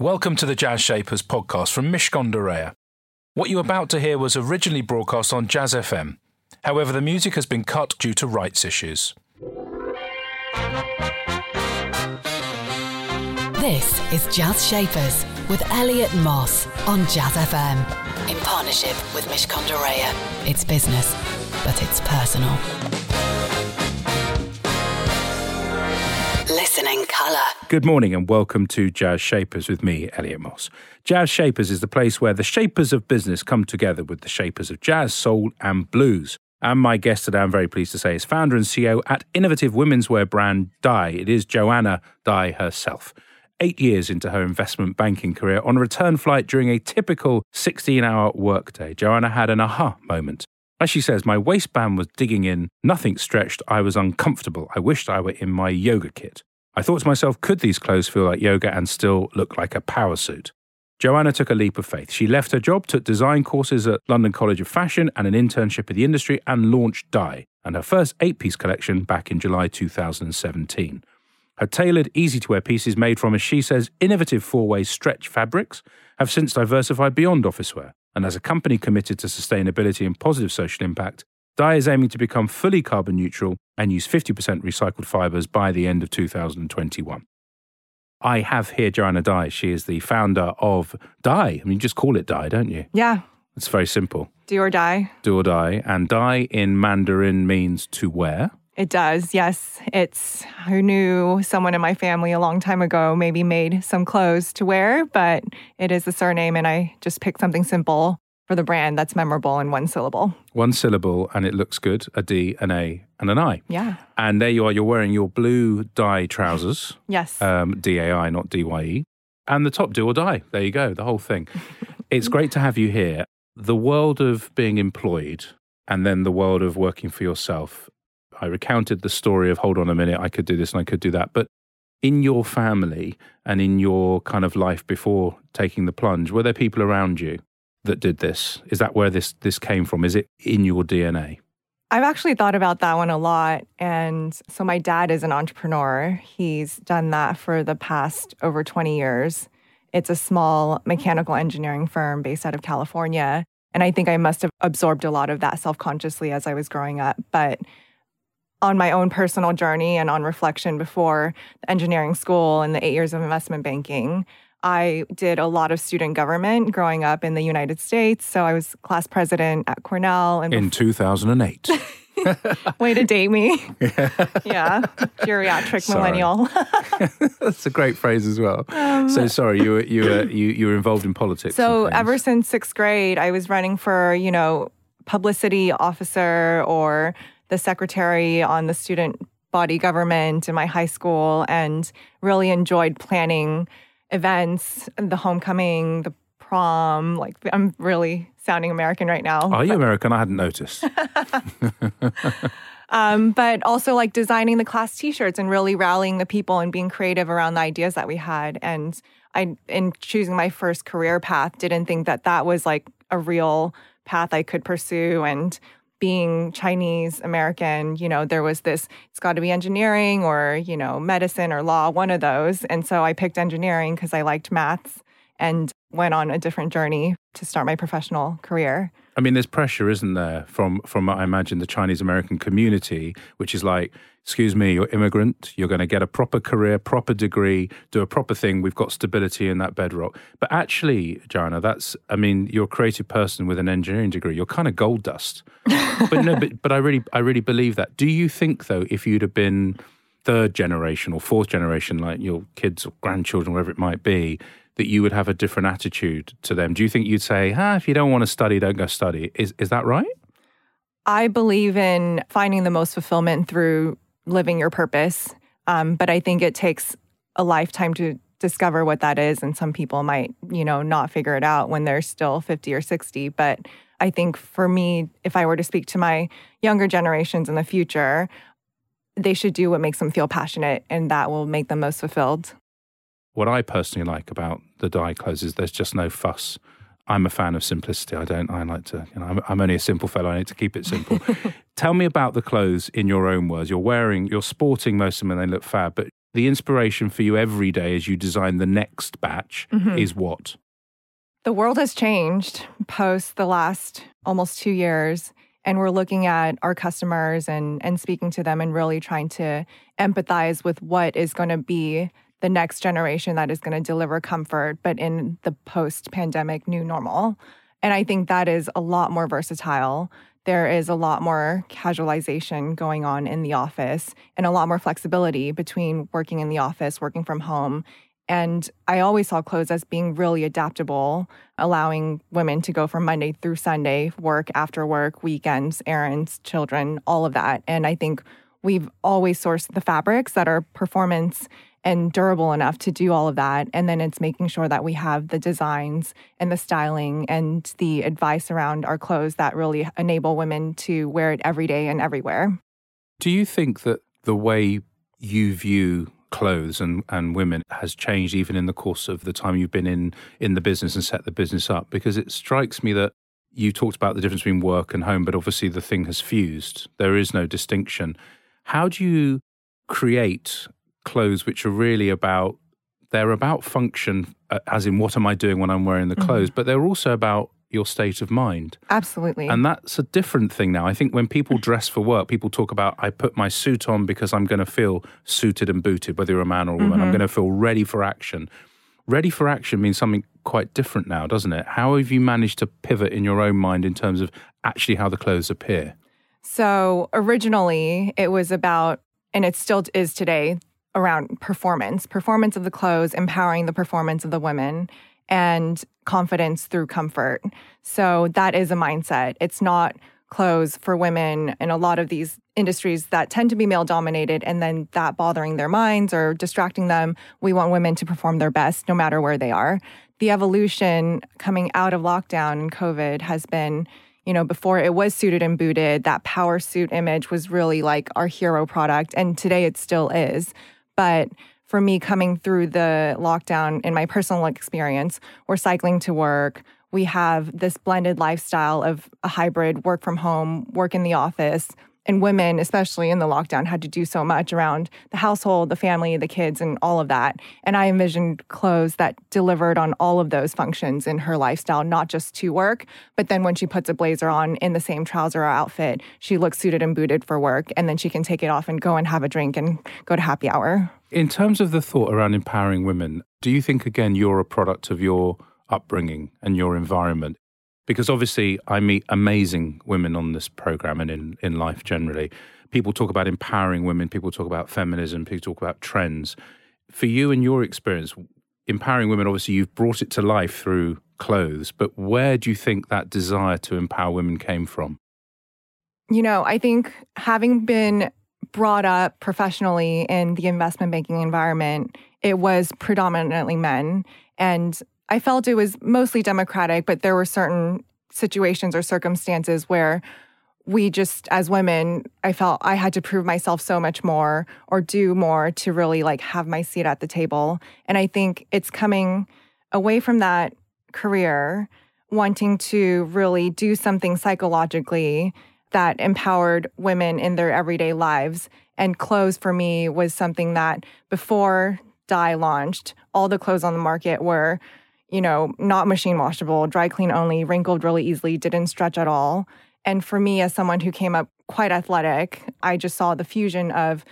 Welcome to the Jazz Shapers podcast from Reya. What you're about to hear was originally broadcast on Jazz FM. However, the music has been cut due to rights issues. This is Jazz Shapers with Elliot Moss on Jazz FM in partnership with Reya. It's business, but it's personal. Listening colour. Good morning and welcome to Jazz Shapers with me, Elliot Moss. Jazz Shapers is the place where the shapers of business come together with the shapers of jazz, soul, and blues. And my guest today, I'm very pleased to say, is founder and CEO at innovative women's wear brand Dai. It is Joanna Dai herself. Eight years into her investment banking career, on a return flight during a typical 16 hour workday, Joanna had an aha moment. As she says, my waistband was digging in, nothing stretched, I was uncomfortable. I wished I were in my yoga kit. I thought to myself, could these clothes feel like yoga and still look like a power suit? Joanna took a leap of faith. She left her job, took design courses at London College of Fashion and an internship in the industry, and launched Dai and her first eight piece collection back in July 2017. Her tailored, easy to wear pieces made from, as she says, innovative four way stretch fabrics have since diversified beyond office wear. And as a company committed to sustainability and positive social impact, Dai is aiming to become fully carbon neutral and use 50% recycled fibres by the end of 2021. I have here Joanna Dai. She is the founder of Dai. I mean, you just call it Dai, don't you? Yeah. It's very simple. Do or die. Do or die. And Dai in Mandarin means to wear. It does, yes. It's who knew someone in my family a long time ago maybe made some clothes to wear, but it is a surname and I just picked something simple for the brand that's memorable in one syllable. One syllable and it looks good a D, an A, and an I. Yeah. And there you are, you're wearing your blue Dai trousers. Yes. Um, D A I, not D Y E. And the top do or die. There you go, the whole thing. it's great to have you here. The world of being employed and then the world of working for yourself. I recounted the story of hold on a minute, I could do this and I could do that. But in your family and in your kind of life before taking the plunge, were there people around you that did this? Is that where this this came from? Is it in your DNA? I've actually thought about that one a lot. And so my dad is an entrepreneur. He's done that for the past over 20 years. It's a small mechanical engineering firm based out of California. And I think I must have absorbed a lot of that self consciously as I was growing up. But on my own personal journey and on reflection before engineering school and the eight years of investment banking, I did a lot of student government growing up in the United States. So I was class president at Cornell. And in 2008. Way to date me. yeah. Geriatric Sorry. millennial. That's a great phrase as well. Um, so sorry, you were you were you, you were involved in politics. So ever since sixth grade, I was running for, you know, publicity officer or the secretary on the student body government in my high school and really enjoyed planning events, the homecoming, the prom. Like, I'm really sounding American right now. Are you American? I hadn't noticed. um, but also like designing the class T-shirts and really rallying the people and being creative around the ideas that we had. And I, in choosing my first career path, didn't think that that was like a real path I could pursue. And being Chinese American, you know, there was this, it's got to be engineering or, you know, medicine or law, one of those. And so I picked engineering because I liked maths and went on a different journey to start my professional career. I mean, there's pressure, isn't there, from from I imagine the Chinese American community, which is like, excuse me, you're immigrant, you're going to get a proper career, proper degree, do a proper thing. We've got stability in that bedrock. But actually, Joanna, that's I mean, you're a creative person with an engineering degree. You're kind of gold dust. but no, but but I really I really believe that. Do you think though, if you'd have been third generation or fourth generation, like your kids or grandchildren, whatever it might be, that you would have a different attitude to them? Do you think you'd say, ah, if you don't want to study, don't go study? Is is that right? I believe in finding the most fulfillment through living your purpose. Um, but I think it takes a lifetime to discover what that is. And some people might, you know, not figure it out when they're still 50 or 60. But I think for me, if I were to speak to my younger generations in the future, they should do what makes them feel passionate and that will make them most fulfilled. What I personally like about the Dai clothes is there's just no fuss. I'm a fan of simplicity. I don't. I like to. You know, I'm, I'm only a simple fellow. I need to keep it simple. Tell me about the clothes in your own words. You're wearing. You're sporting most of them, and they look fab. But the inspiration for you every day as you design the next batch mm-hmm. is what? The world has changed post the last almost two years. And we're looking at our customers and, and speaking to them and really trying to empathize with what is going to be the next generation that is going to deliver comfort, but in the post pandemic new normal. And I think that is a lot more versatile. There is a lot more casualization going on in the office and a lot more flexibility between working in the office, working from home. And I always saw clothes as being really adaptable, allowing women to go from Monday through Sunday, work after work, weekends, errands, children, all of that. And I think we've always sourced the fabrics that are performance and durable enough to do all of that. And then it's making sure that we have the designs and the styling and the advice around our clothes that really enable women to wear it every day and everywhere. Do you think that the way you view clothes and, and women has changed even in the course of the time you've been in in the business and set the business up? Because it strikes me that you talked about the difference between work and home, but obviously the thing has fused. There is no distinction. How do you create clothes which are really about they're about function uh, as in what am i doing when i'm wearing the clothes mm-hmm. but they're also about your state of mind. Absolutely. And that's a different thing now. I think when people dress for work people talk about i put my suit on because i'm going to feel suited and booted whether you're a man or a woman. Mm-hmm. i'm going to feel ready for action. Ready for action means something quite different now doesn't it? How have you managed to pivot in your own mind in terms of actually how the clothes appear? So originally it was about and it still is today around performance, performance of the clothes, empowering the performance of the women, and confidence through comfort. So that is a mindset. It's not clothes for women in a lot of these industries that tend to be male dominated and then that bothering their minds or distracting them. We want women to perform their best no matter where they are. The evolution coming out of lockdown and COVID has been you know, before it was suited and booted, that power suit image was really like our hero product. And today it still is. But for me, coming through the lockdown in my personal experience, we're cycling to work. We have this blended lifestyle of a hybrid work from home, work in the office, and women, especially in the lockdown, had to do so much around the household, the family, the kids, and all of that. And I envisioned clothes that delivered on all of those functions in her lifestyle, not just to work, but then when she puts a blazer on in the same trouser or outfit, she looks suited and booted for work, and then she can take it off and go and have a drink and go to happy hour. In terms of the thought around empowering women, do you think, again, you're a product of your upbringing and your environment? Because obviously I meet amazing women on this program and in, in life generally. People talk about empowering women, people talk about feminism, people talk about trends. For you and your experience, empowering women, obviously you've brought it to life through clothes, but where do you think that desire to empower women came from? You know, I think having been brought up professionally in the investment banking environment, it was predominantly men. And I felt it was mostly democratic, but there were certain situations or circumstances where we just as women i felt i had to prove myself so much more or do more to really like have my seat at the table. And i think it's coming away from that career wanting to really do something psychologically that empowered women in their everyday lives. And clothes for me was something that before Dai launched all the clothes on the market were you know, not machine washable, dry clean only, wrinkled really easily, didn't stretch at all. And for me, as someone who came up quite athletic, I just saw the fusion of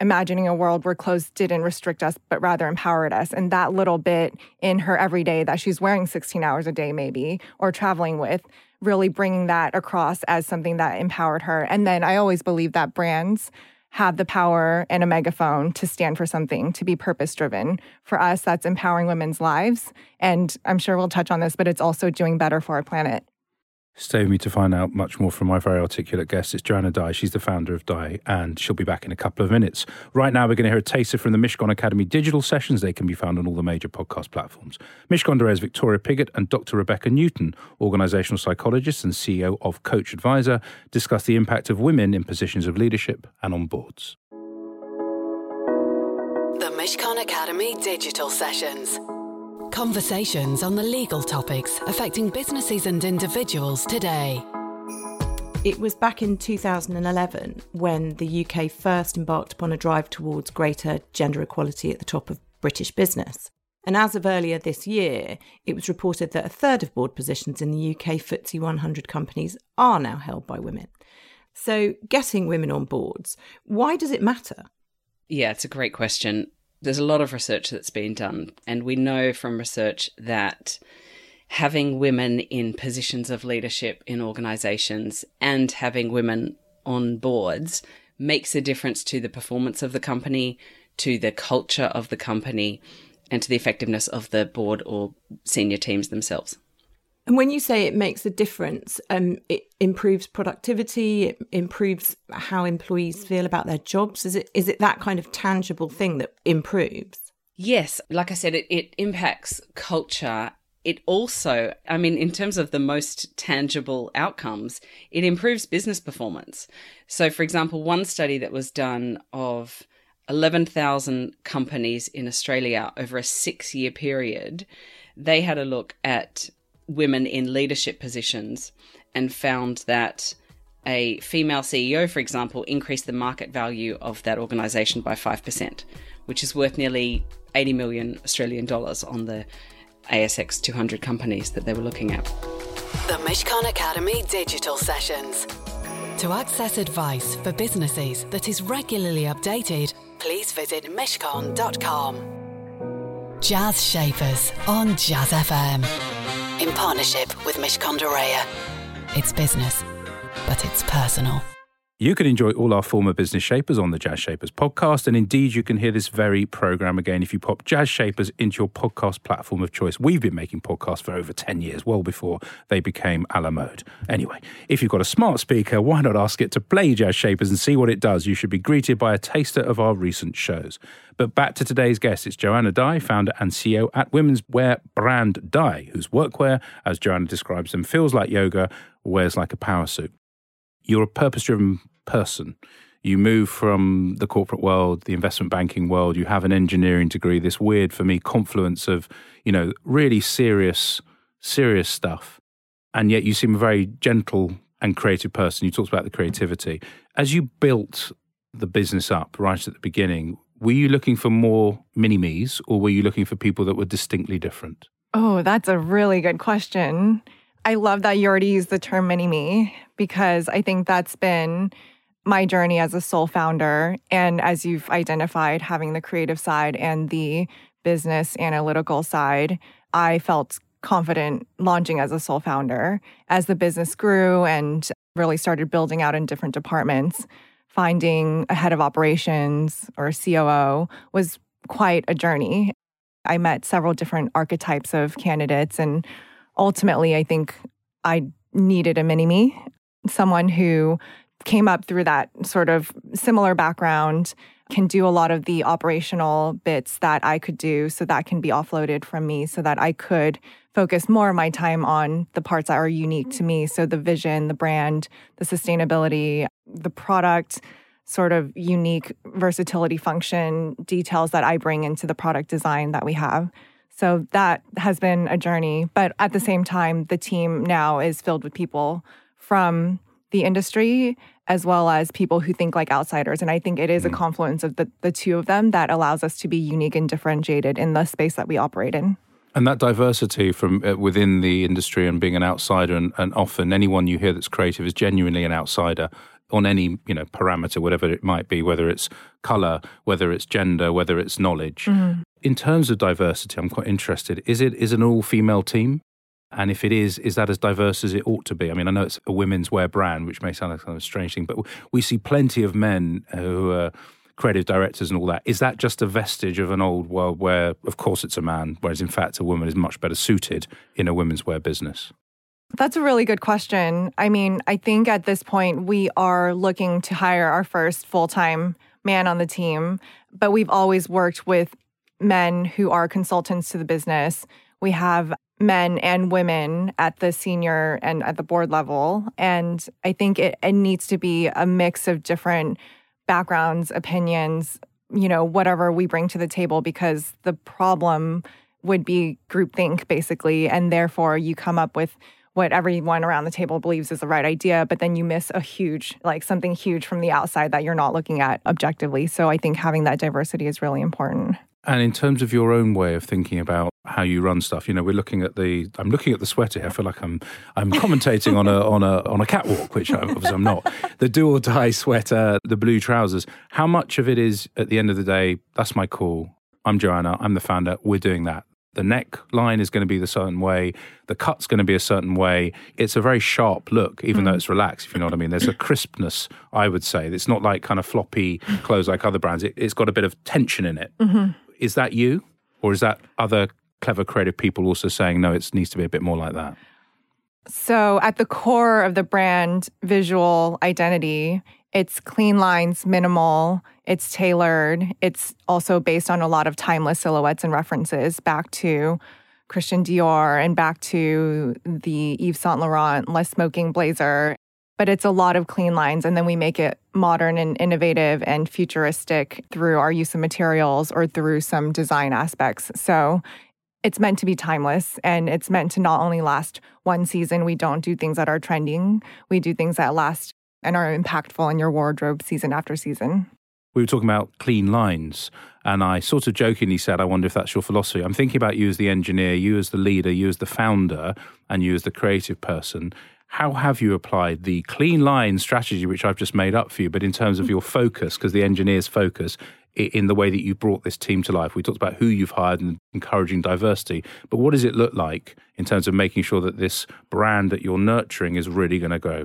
imagining a world where clothes didn't restrict us, but rather empowered us. And that little bit in her everyday that she's wearing 16 hours a day, maybe, or traveling with, really bringing that across as something that empowered her. And then I always believe that brands have the power and a megaphone to stand for something, to be purpose driven. For us, that's empowering women's lives. And I'm sure we'll touch on this, but it's also doing better for our planet. Stay with me to find out much more from my very articulate guest. It's Joanna Dai. She's the founder of Dai, and she'll be back in a couple of minutes. Right now, we're going to hear a taster from the Mishcon Academy digital sessions. They can be found on all the major podcast platforms. Mishcon directors Victoria Piggott and Dr. Rebecca Newton, organizational psychologist and CEO of Coach Advisor, discuss the impact of women in positions of leadership and on boards. The Mishcon Academy digital sessions. Conversations on the legal topics affecting businesses and individuals today. It was back in 2011 when the UK first embarked upon a drive towards greater gender equality at the top of British business. And as of earlier this year, it was reported that a third of board positions in the UK FTSE 100 companies are now held by women. So, getting women on boards, why does it matter? Yeah, it's a great question. There's a lot of research that's been done, and we know from research that having women in positions of leadership in organizations and having women on boards makes a difference to the performance of the company, to the culture of the company, and to the effectiveness of the board or senior teams themselves. And when you say it makes a difference, um, it improves productivity, it improves how employees feel about their jobs. Is it is it that kind of tangible thing that improves? Yes, like I said, it, it impacts culture. It also, I mean, in terms of the most tangible outcomes, it improves business performance. So, for example, one study that was done of 11,000 companies in Australia over a six year period, they had a look at women in leadership positions and found that a female CEO, for example, increased the market value of that organisation by 5%, which is worth nearly 80 million Australian dollars on the ASX 200 companies that they were looking at. The Mishcon Academy Digital Sessions. To access advice for businesses that is regularly updated, please visit mishcon.com. Jazz Shapers on Jazz FM in partnership with Mishcon de Reya. It's business, but it's personal. You can enjoy all our former business shapers on the Jazz Shapers podcast, and indeed, you can hear this very program again if you pop Jazz Shapers into your podcast platform of choice. We've been making podcasts for over 10 years, well before they became a la mode. Anyway, if you've got a smart speaker, why not ask it to play Jazz Shapers and see what it does? You should be greeted by a taster of our recent shows. But back to today's guest, it's Joanna Dai, founder and CEO at women's wear brand Dai, whose workwear, as Joanna describes them, feels like yoga, wears like a power suit you're a purpose driven person. You move from the corporate world, the investment banking world, you have an engineering degree, this weird for me confluence of, you know, really serious, serious stuff. And yet you seem a very gentle and creative person. You talked about the creativity. As you built the business up right at the beginning, were you looking for more mini me's or were you looking for people that were distinctly different? Oh, that's a really good question. I love that you already used the term mini me because I think that's been my journey as a sole founder. And as you've identified, having the creative side and the business analytical side, I felt confident launching as a sole founder. As the business grew and really started building out in different departments, finding a head of operations or a COO was quite a journey. I met several different archetypes of candidates and ultimately, I think I needed a mini me, someone who came up through that sort of similar background, can do a lot of the operational bits that I could do. So that can be offloaded from me so that I could focus more of my time on the parts that are unique to me. So the vision, the brand, the sustainability, the product sort of unique versatility function details that I bring into the product design that we have. So that has been a journey. But at the same time, the team now is filled with people from the industry as well as people who think like outsiders. And I think it is a mm. confluence of the, the two of them that allows us to be unique and differentiated in the space that we operate in. And that diversity from uh, within the industry and being an outsider, and, and often anyone you hear that's creative is genuinely an outsider on any you know parameter, whatever it might be, whether it's color, whether it's gender, whether it's knowledge. Mm-hmm. In terms of diversity, I'm quite interested. Is it is an all female team? And if it is, is that as diverse as it ought to be? I mean, I know it's a women's wear brand, which may sound like kind of a strange thing, but we see plenty of men uh, who are creative directors and all that. Is that just a vestige of an old world where, of course, it's a man, whereas in fact, a woman is much better suited in a women's wear business? That's a really good question. I mean, I think at this point we are looking to hire our first full time man on the team, but we've always worked with men who are consultants to the business. We have men and women at the senior and at the board level. And I think it, it needs to be a mix of different backgrounds, opinions, you know, whatever we bring to the table, because the problem would be groupthink basically. And therefore, you come up with what everyone around the table believes is the right idea, but then you miss a huge, like something huge from the outside that you're not looking at objectively. So I think having that diversity is really important. And in terms of your own way of thinking about how you run stuff, you know, we're looking at the. I'm looking at the sweater. I feel like I'm I'm commentating on a on a on a catwalk, which I, obviously I'm not. The do or die sweater, the blue trousers. How much of it is at the end of the day? That's my call. I'm Joanna. I'm the founder. We're doing that. The neck line is going to be the certain way. The cut's going to be a certain way. It's a very sharp look, even mm. though it's relaxed, if you know what I mean. There's a crispness, I would say. It's not like kind of floppy clothes like other brands. It, has got a bit of tension in it. Mm-hmm. Is that you? Or is that other clever creative people also saying, no, it needs to be a bit more like that? So, at the core of the brand visual identity, it's clean lines, minimal, it's tailored. It's also based on a lot of timeless silhouettes and references back to Christian Dior and back to the Yves Saint Laurent Le Smoking blazer. But it's a lot of clean lines. And then we make it modern and innovative and futuristic through our use of materials or through some design aspects. So it's meant to be timeless and it's meant to not only last one season. We don't do things that are trending, we do things that last and are impactful in your wardrobe season after season we were talking about clean lines. And I sort of jokingly said, I wonder if that's your philosophy. I'm thinking about you as the engineer, you as the leader, you as the founder, and you as the creative person. How have you applied the clean line strategy, which I've just made up for you, but in terms of your focus, because the engineer's focus in the way that you brought this team to life? We talked about who you've hired and encouraging diversity, but what does it look like in terms of making sure that this brand that you're nurturing is really going to grow?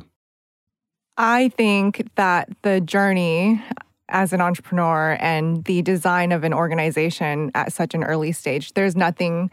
I think that the journey as an entrepreneur and the design of an organization at such an early stage. There's nothing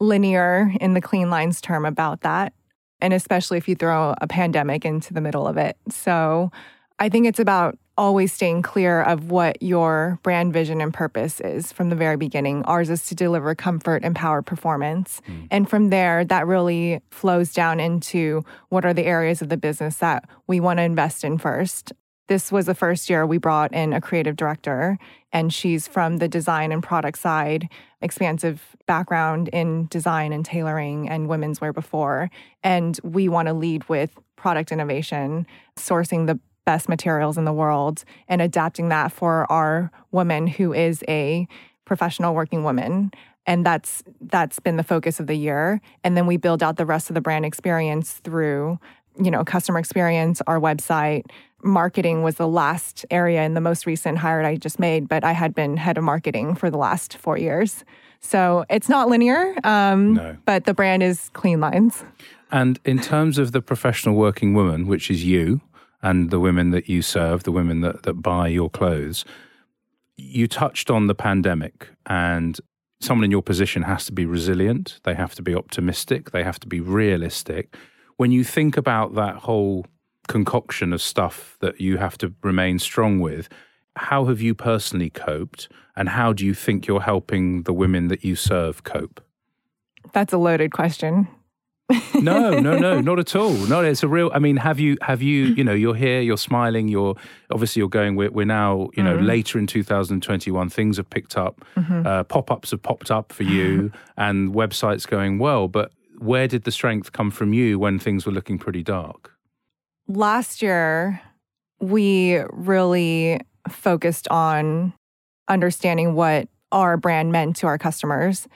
linear in the clean lines term about that. And especially if you throw a pandemic into the middle of it. So I think it's about always staying clear of what your brand vision and purpose is from the very beginning. Ours is to deliver comfort and power performance. Mm. And from there, that really flows down into what are the areas of the business that we want to invest in first this was the first year we brought in a creative director, and she's from the design and product side, expansive background in design and tailoring and women's wear before. And we want to lead with product innovation, sourcing the best materials in the world, and adapting that for our woman who is a professional working woman and that's that's been the focus of the year and then we build out the rest of the brand experience through you know customer experience our website marketing was the last area in the most recent hire I just made, but I had been head of marketing for the last four years. So it's not linear, um, no. but the brand is clean lines. And in terms of the professional working woman, which is you and the women that you serve, the women that, that buy your clothes, you touched on the pandemic and someone in your position has to be resilient, they have to be optimistic, they have to be realistic. When you think about that whole concoction of stuff that you have to remain strong with. How have you personally coped, and how do you think you're helping the women that you serve cope? That's a loaded question. no, no, no, not at all. No, it's a real. I mean, have you, have you, you know, you're here, you're smiling, you're obviously you're going. We're, we're now, you know, mm-hmm. later in 2021, things have picked up, mm-hmm. uh, pop ups have popped up for you, and websites going well. But where did the strength come from you when things were looking pretty dark? Last year, we really focused on understanding what our brand meant to our customers.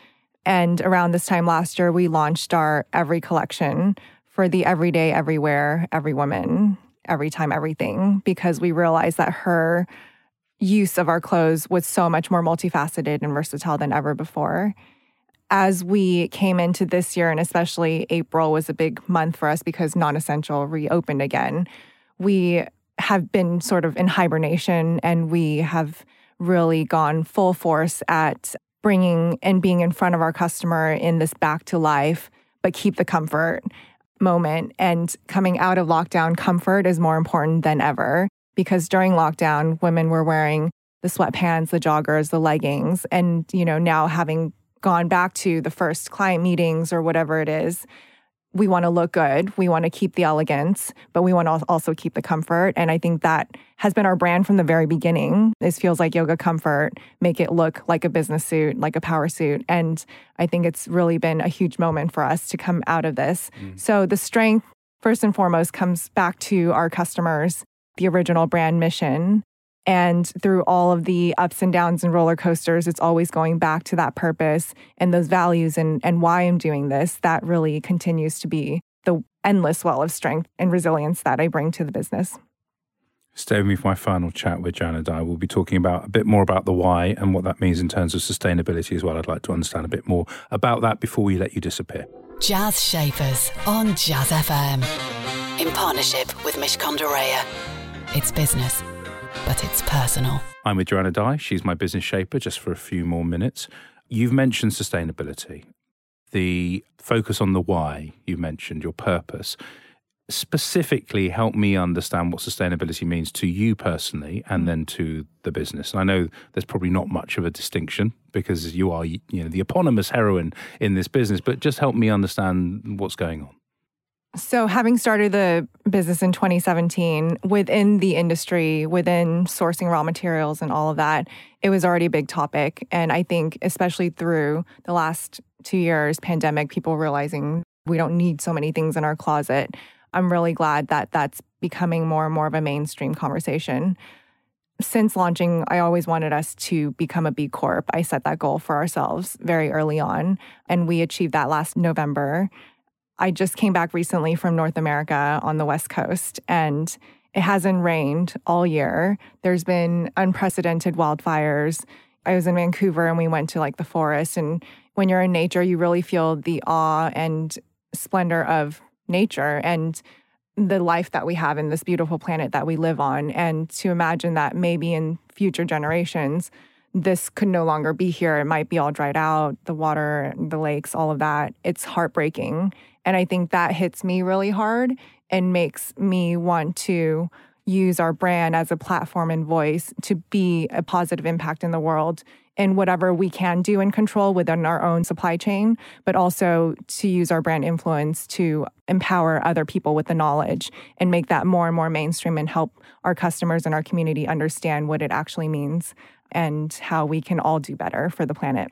And around this time last year, we launched our Every collection for the everyday, everywhere, every woman, every time, everything, because we realized that her use of our clothes was so much more multifaceted and versatile than ever before as we came into this year, and especially April was a big month for us because non essential reopened again, we have been sort of in hibernation and we have really gone full force at bringing and being in front of our customer in this back to life, but keep the comfort moment. And coming out of lockdown, comfort is more important than ever because during lockdown, women were wearing the sweatpants, the joggers, the leggings, and you know, now having gone back to the first client meetings or whatever it is, we want to look good. We want to keep the elegance, but we want to also keep the comfort. And I think that has been our brand from the very beginning. This feels like yoga comfort, make it look like a business suit, like a power suit. And I think it's really been a huge moment for us to come out of this. Mm. So the strength, first and foremost, comes back to our customers, the original brand mission. And through all of the ups and downs and roller coasters, it's always going back to that purpose and those values and, and why I'm doing this. That really continues to be the endless well of strength and resilience that I bring to the business. Stay with me for my final chat with Jan and I. We'll be talking about a bit more about the why and what that means in terms of sustainability as well. I'd like to understand a bit more about that before we let you disappear. Jazz Shapers on Jazz FM in partnership with Mishcon de Reya. It's business but it's personal. I'm with Joanna Dai. She's my business shaper just for a few more minutes. You've mentioned sustainability, the focus on the why you mentioned, your purpose. Specifically, help me understand what sustainability means to you personally and then to the business. And I know there's probably not much of a distinction because you are, you know, the eponymous heroine in this business, but just help me understand what's going on. So, having started the business in 2017, within the industry, within sourcing raw materials and all of that, it was already a big topic. And I think, especially through the last two years, pandemic, people realizing we don't need so many things in our closet. I'm really glad that that's becoming more and more of a mainstream conversation. Since launching, I always wanted us to become a B Corp. I set that goal for ourselves very early on, and we achieved that last November. I just came back recently from North America on the West Coast and it hasn't rained all year. There's been unprecedented wildfires. I was in Vancouver and we went to like the forest. And when you're in nature, you really feel the awe and splendor of nature and the life that we have in this beautiful planet that we live on. And to imagine that maybe in future generations, this could no longer be here. It might be all dried out, the water, the lakes, all of that. It's heartbreaking. And I think that hits me really hard and makes me want to use our brand as a platform and voice to be a positive impact in the world in whatever we can do and control within our own supply chain, but also to use our brand influence to empower other people with the knowledge and make that more and more mainstream and help our customers and our community understand what it actually means and how we can all do better for the planet.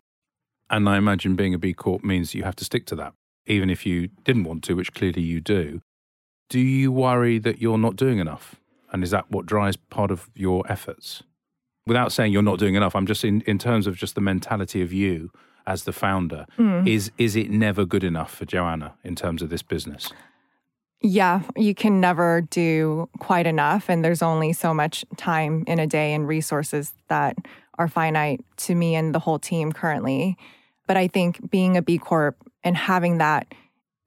And I imagine being a B Corp means you have to stick to that even if you didn't want to, which clearly you do. Do you worry that you're not doing enough? And is that what drives part of your efforts? Without saying you're not doing enough, I'm just in, in terms of just the mentality of you as the founder. Mm. Is is it never good enough for Joanna in terms of this business? Yeah, you can never do quite enough. And there's only so much time in a day and resources that are finite to me and the whole team currently. But I think being a B Corp and having that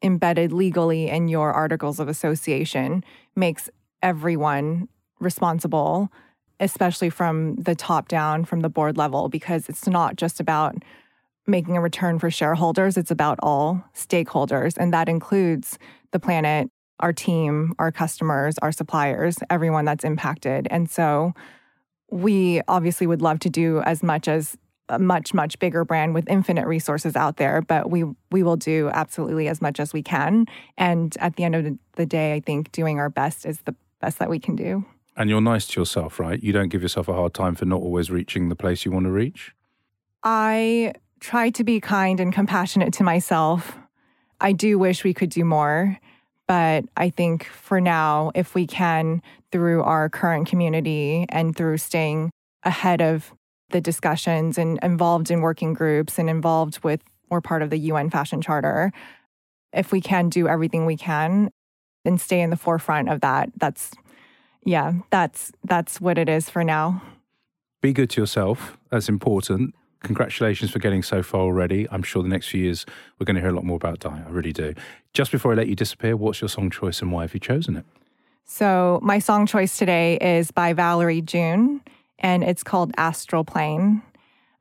embedded legally in your articles of association makes everyone responsible, especially from the top down, from the board level, because it's not just about making a return for shareholders, it's about all stakeholders. And that includes the planet, our team, our customers, our suppliers, everyone that's impacted. And so we obviously would love to do as much as a much much bigger brand with infinite resources out there but we we will do absolutely as much as we can. And at the end of the day i think doing our best is the best that we can do. And you're nice to yourself right? You don't give yourself a hard time for not always reaching the place you want to reach? I try to be kind and compassionate to myself. I do wish we could do more but i think for now if we can through our current community and through staying ahead of the discussions and involved in working groups and involved with or part of the UN Fashion Charter. If we can do everything we can and stay in the forefront of that, that's yeah, that's that's what it is for now. Be good to yourself. That's important. Congratulations for getting so far already. I'm sure the next few years we're going to hear a lot more about Dai. I really do. Just before I let you disappear, what's your song choice and why have you chosen it? So, my song choice today is by Valerie June and it's called Astral Plane.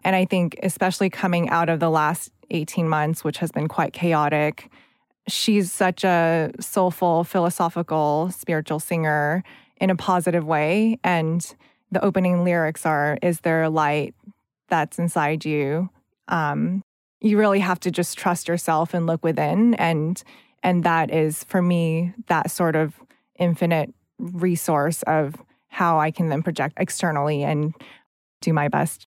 And I think, especially coming out of the last 18 months, which has been quite chaotic, she's such a soulful, philosophical, spiritual singer in a positive way. And the opening lyrics are Is there a light that's inside you? Um, you really have to just trust yourself and look within and And that is, for me, that sort of infinite resource of how I can then project externally and do my best.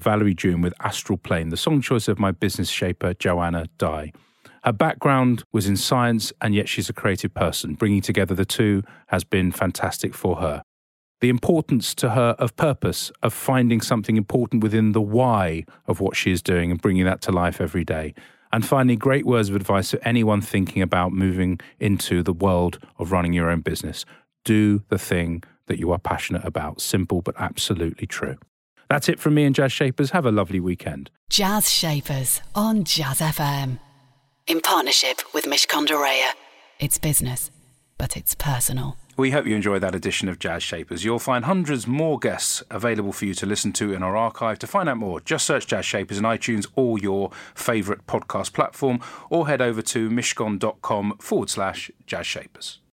Valerie June with Astral Plane, the song choice of my business shaper, Joanna Dai. Her background was in science, and yet she's a creative person. Bringing together the two has been fantastic for her. The importance to her of purpose, of finding something important within the why of what she is doing and bringing that to life every day. And finally, great words of advice to anyone thinking about moving into the world of running your own business. Do the thing that you are passionate about. Simple, but absolutely true. That's it from me and Jazz Shapers. Have a lovely weekend. Jazz Shapers on Jazz FM. In partnership with Mishcon de Reya. It's business, but it's personal. We hope you enjoyed that edition of Jazz Shapers. You'll find hundreds more guests available for you to listen to in our archive. To find out more, just search Jazz Shapers in iTunes or your favourite podcast platform, or head over to mishcon.com forward slash Jazz Shapers.